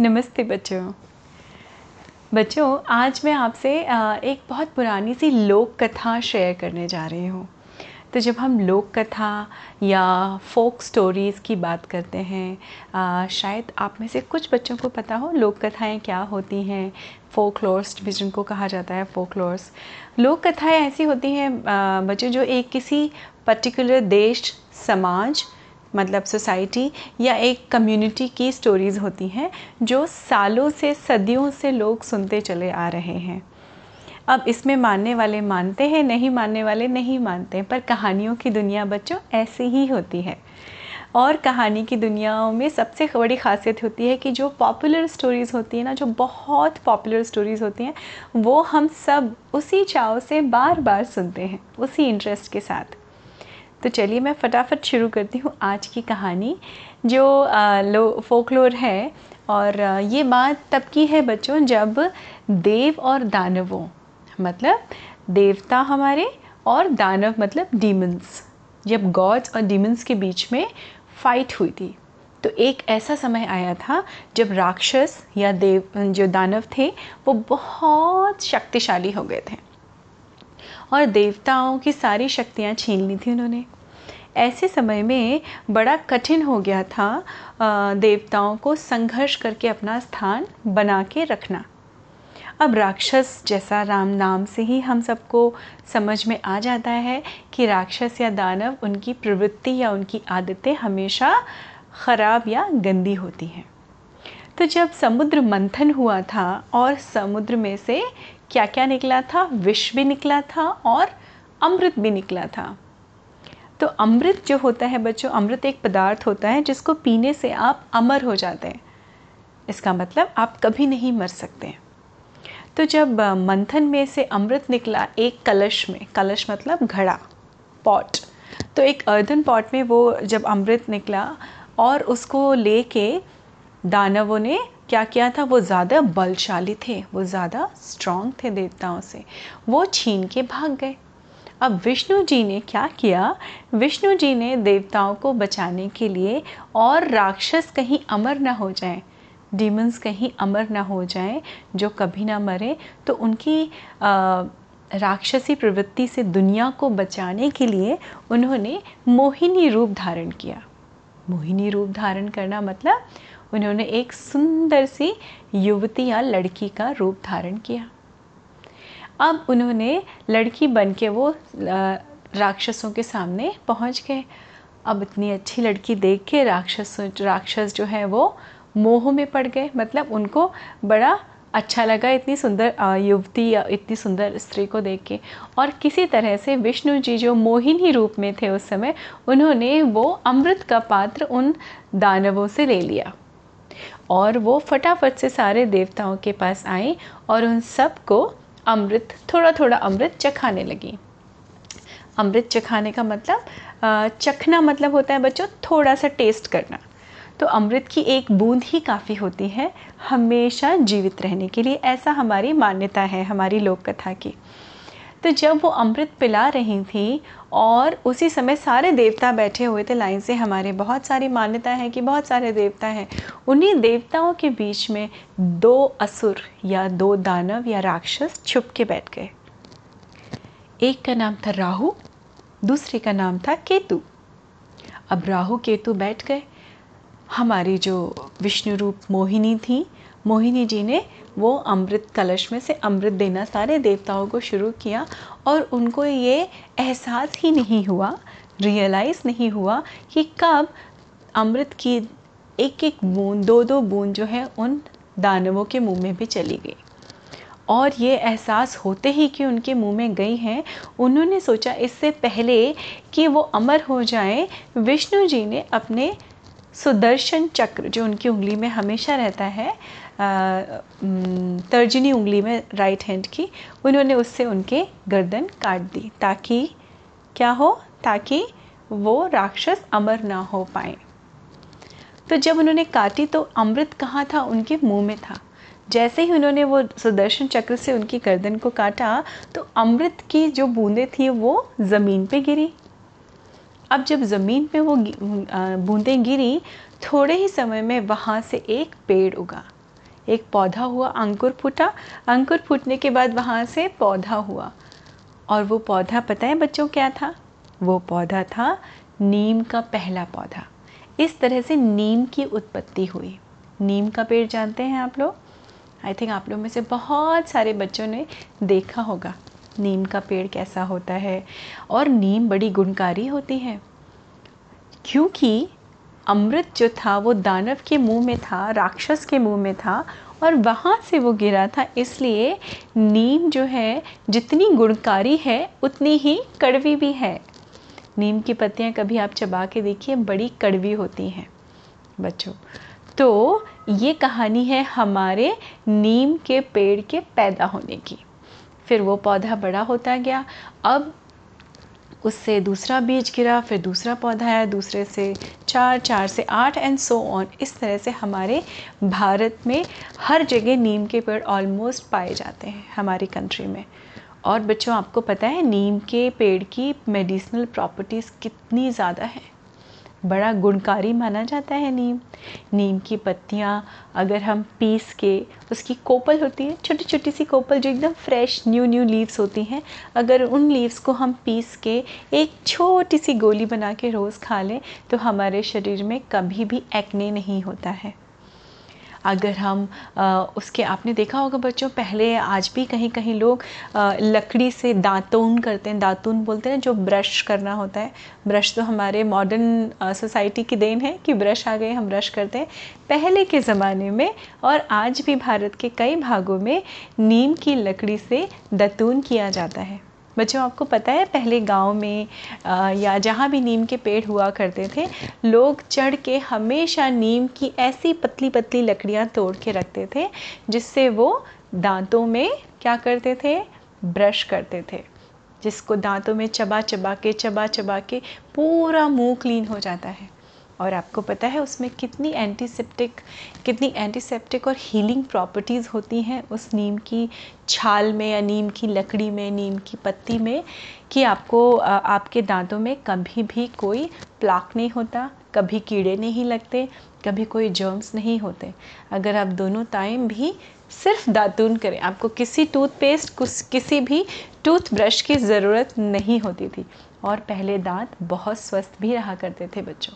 नमस्ते बच्चों। बच्चों आज मैं आपसे एक बहुत पुरानी सी लोक कथा शेयर करने जा रही हूँ। तो जब हम लोक कथा या फोक स्टोरीज़ की बात करते हैं आ, शायद आप में से कुछ बच्चों को पता हो लोक कथाएँ क्या होती हैं। फोकलोर्स भी जिनको कहा जाता है फोक फोकलोर्स। लोक कथाएँ ऐसी होती हैं बच्चों जो एक किसी पर्टिकुलर देश समाज मतलब सोसाइटी या एक कम्युनिटी की स्टोरीज़ होती हैं, जो सालों से, सदियों से लोग सुनते चले आ रहे हैं। अब इसमें मानने वाले मानते हैं, नहीं मानने वाले नहीं मानते पर कहानियों की दुनिया बच्चों ऐसी ही होती है। और कहानी की दुनियाओं में सबसे बड़ी खासियत होती है कि जो पॉपुलर स्टोरीज़ होती हैं ना, जो बहुत पॉपुलर स्टोरीज़ होती हैं, वो हम सब उसी चाव से बार बार सुनते हैं, उसी इंटरेस्ट के साथ। तो चलिए मैं फटाफट शुरू करती हूँ आज की कहानी, जो लो फोकलोर है और ये बात तब की है बच्चों जब देव और दानवों मतलब देवता हमारे और दानव मतलब डीमंस जब गॉड्स और डीमंस के बीच में फाइट हुई थी। तो एक ऐसा समय आया था जब राक्षस या देव, जो दानव थे, वो बहुत शक्तिशाली हो गए थे। और देवताओं की सारी शक्तियाँ छीन ली थी उन्होंने। ऐसे समय में बड़ा कठिन हो गया था देवताओं को संघर्ष करके अपना स्थान बना के रखना। अब राक्षस जैसा राम नाम से ही हम सबको समझ में आ जाता है कि राक्षस या दानव उनकी प्रवृत्ति या उनकी आदतें हमेशा ख़राब या गंदी होती हैं। तो जब समुद्र मंथन हुआ था और समुद्र में से क्या क्या निकला था? विष भी निकला था और अमृत भी निकला था। तो अमृत जो होता है बच्चों, अमृत एक पदार्थ होता है जिसको पीने से आप अमर हो जाते हैं। इसका मतलब आप कभी नहीं मर सकते। तो जब मंथन में से अमृत निकला एक कलश में, कलश मतलब घड़ा, पॉट तो एक अर्धन पॉट में वो जब अमृत निकला और उसको लेके दानवों ने क्या किया था? वो ज़्यादा बलशाली थे वो ज़्यादा स्ट्रॉन्ग थे देवताओं से। वो छीन के भाग गए। अब विष्णु जी ने क्या किया? विष्णु जी ने देवताओं को बचाने के लिए और राक्षस कहीं अमर ना हो जाएँ डीमंस कहीं अमर ना हो जाएँ जो कभी ना मरे तो उनकी आ, राक्षसी प्रवृत्ति से दुनिया को बचाने के लिए उन्होंने मोहिनी रूप धारण किया। मोहिनी रूप धारण करना मतलब उन्होंने एक सुंदर सी युवती या लड़की का रूप धारण किया। अब उन्होंने लड़की बन के वो राक्षसों के सामने पहुँच गए। अब इतनी अच्छी लड़की देख के राक्षस राक्षस जो है वो मोह में पड़ गए। मतलब उनको बड़ा अच्छा लगा इतनी सुंदर युवती या इतनी सुंदर स्त्री को देख के। और किसी तरह से विष्णु जी जो मोहिनी रूप में थे उस समय, उन्होंने वो अमृत का पात्र उन दानवों से ले लिया। और वो फटाफट से सारे देवताओं के पास आए और उन सबको अमृत थोड़ा थोड़ा अमृत चखाने लगी। अमृत चखाने का मतलब चखना मतलब होता है बच्चों थोड़ा सा टेस्ट करना। तो अमृत की एक बूंद ही काफ़ी होती है, हमेशा जीवित रहने के लिए। ऐसा हमारी मान्यता है, हमारी लोक कथा की। तो जब वो अमृत पिला रही थी और उसी समय सारे देवता बैठे हुए थे लाइन से, हमारे बहुत सारी मान्यता है कि बहुत सारे देवता हैं। उन्हीं देवताओं के बीच में दो असुर या दो दानव या राक्षस छुप के बैठ गए। एक का नाम था राहु, दूसरे का नाम था केतु। अब राहु केतु बैठ गए। हमारी जो विष्णु रूप मोहिनी थी मोहिनी जी ने वो अमृत कलश में से अमृत देना सारे देवताओं को शुरू किया और उनको ये एहसास ही नहीं हुआ रियलाइज़ नहीं हुआ कि कब अमृत की एक एक बूंद दो दो बूंद जो है उन दानवों के मुँह में भी चली गई। और ये एहसास होते ही कि उनके मुँह में गई हैं, उन्होंने सोचा इससे पहले कि वो अमर हो जाए, विष्णु जी ने अपने सुदर्शन चक्र जो उनकी उंगली में हमेशा रहता है तर्जनी उंगली में राइट हैंड की, उन्होंने उससे उनके गर्दन काट दी ताकि क्या हो? ताकि वो राक्षस अमर ना हो पाए। तो जब उन्होंने काटी तो अमृत कहाँ था? उनके मुँह में था। जैसे ही उन्होंने वो सुदर्शन चक्र से उनकी गर्दन को काटा तो अमृत की जो बूंदें थी वो ज़मीन पे गिरी। अब जब ज़मीन पे वो बूंदें गिरी, थोड़े ही समय में वहाँ से एक पेड़ उगा। एक पौधा हुआ, अंकुर फूटा। अंकुर फूटने के बाद वहाँ से पौधा हुआ। और वो पौधा पता है बच्चों क्या था? वो पौधा था नीम का पहला पौधा। इस तरह से नीम की उत्पत्ति हुई। नीम का पेड़ जानते हैं आप लोग? आई थिंक आप लोग में से बहुत सारे बच्चों ने देखा होगा नीम का पेड़ कैसा होता है। और नीम बड़ी गुणकारी होती है। क्योंकि अमृत जो था वो दानव के मुँह में था, राक्षस के मुँह में था और वहाँ से वो गिरा था। इसलिए नीम जो है, जितनी गुणकारी है, उतनी ही कड़वी भी है। नीम की पत्तियाँ कभी आप चबा के देखिए, बड़ी कड़वी होती हैं। बच्चों तो ये कहानी है हमारे नीम के पेड़ के पैदा होने की। फिर वो पौधा बड़ा होता गया। अब उससे दूसरा बीज गिरा, फिर दूसरा पौधा आया, दूसरे से चार चार से आठ एंड सो ऑन इस तरह से हमारे भारत में हर जगह नीम के पेड़ ऑलमोस्ट पाए जाते हैं हमारी कंट्री में। और बच्चों, आपको पता है नीम के पेड़ की मेडिसिनल प्रॉपर्टीज़ कितनी ज़्यादा है? बड़ा गुणकारी माना जाता है नीम। नीम की पत्तियाँ अगर हम पीस के उसकी कोपल होती है छोटी छोटी सी कोपल जो एकदम फ्रेश न्यू न्यू लीव्स होती हैं, अगर उन लीव्स को हम पीस के एक छोटी सी गोली बना के रोज़ खा लें तो हमारे शरीर में कभी भी एक्ने नहीं होता है। अगर हम उसके, आपने देखा होगा बच्चों, पहले आज भी कहीं कहीं लोग लकड़ी से दातून करते हैं। दातून बोलते हैं जो ब्रश करना होता है। ब्रश तो हमारे मॉडर्न सोसाइटी की देन है कि ब्रश आ गए, हम ब्रश करते हैं। पहले के ज़माने में और आज भी भारत के कई भागों में नीम की लकड़ी से दतून किया जाता है। बच्चों आपको पता है पहले गाँव में आ, या जहाँ भी नीम के पेड़ हुआ करते थे लोग चढ़ के हमेशा नीम की ऐसी पतली पतली लकड़ियाँ तोड़ के रखते थे जिससे वो दांतों में क्या करते थे? ब्रश करते थे। जिसको दांतों में चबा चबा के चबा चबा के पूरा मुँह क्लीन हो जाता है। और आपको पता है उसमें कितनी एंटीसेप्टिक कितनी एंटीसेप्टिक और हीलिंग प्रॉपर्टीज़ होती हैं उस नीम की छाल में या नीम की लकड़ी में, नीम की पत्ती में कि आपको आपके दांतों में कभी भी कोई प्लाक नहीं होता, कभी कीड़े नहीं लगते, कभी कोई जर्म्स नहीं होते। अगर आप दोनों टाइम भी सिर्फ़ दातून करें, आपको किसी टूथपेस्ट कुछ किसी भी टूथब्रश की ज़रूरत नहीं होती थी। और पहले दांत बहुत स्वस्थ भी रहा करते थे बच्चों।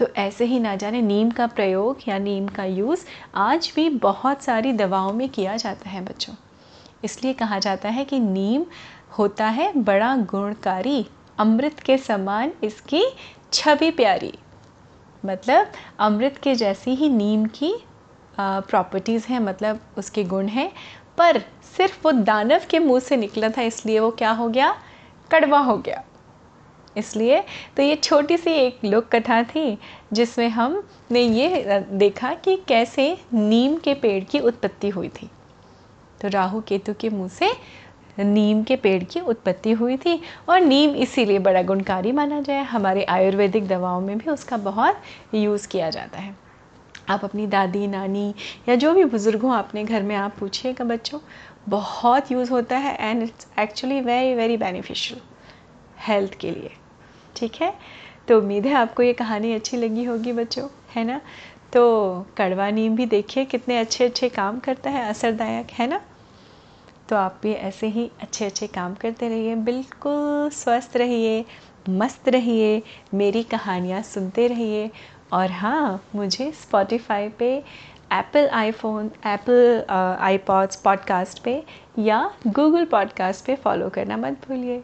तो ऐसे ही ना जाने नीम का प्रयोग या नीम का यूज़ आज भी बहुत सारी दवाओं में किया जाता है बच्चों। इसलिए कहा जाता है कि नीम होता है बड़ा गुणकारी, अमृत के समान इसकी छवि प्यारी। मतलब अमृत के जैसी ही नीम की प्रॉपर्टीज़ हैं मतलब उसके गुण हैं, पर सिर्फ़ वो दानव के मुँह से निकला था, इसलिए वो क्या हो गया? कड़वा हो गया। इसलिए तो ये छोटी सी एक लोक कथा थी, जिसमें हमने ये देखा कि कैसे नीम के पेड़ की उत्पत्ति हुई थी। तो राहु केतु के मुँह से नीम के पेड़ की उत्पत्ति हुई थी, और नीम इसीलिए बड़ा गुणकारी माना जाए। हमारे आयुर्वेदिक दवाओं में भी उसका बहुत यूज़ किया जाता है। आप अपनी दादी, नानी या जो भी बुज़ुर्ग हों, अपने घर में आप पूछिएगा बच्चों, बहुत यूज़ होता है and it's actually very very beneficial health के लिए। ठीक है? तो उम्मीद है आपको ये कहानी अच्छी लगी होगी बच्चों, है ना? तो कड़वा नीम भी देखिए कितने अच्छे अच्छे काम करता है, असरदायक, है ना? तो आप भी ऐसे ही अच्छे अच्छे काम करते रहिए, बिल्कुल स्वस्थ रहिए, मस्त रहिए, मेरी कहानियाँ सुनते रहिए। और हाँ मुझे स्पॉटिफाई पे Apple iPhone Apple iPods podcast पे या गूगल पॉडकास्ट पे फॉलो करना मत भूलिए।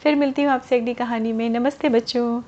फिर मिलती हूँ आपसे अगली कहानी में। नमस्ते बच्चों।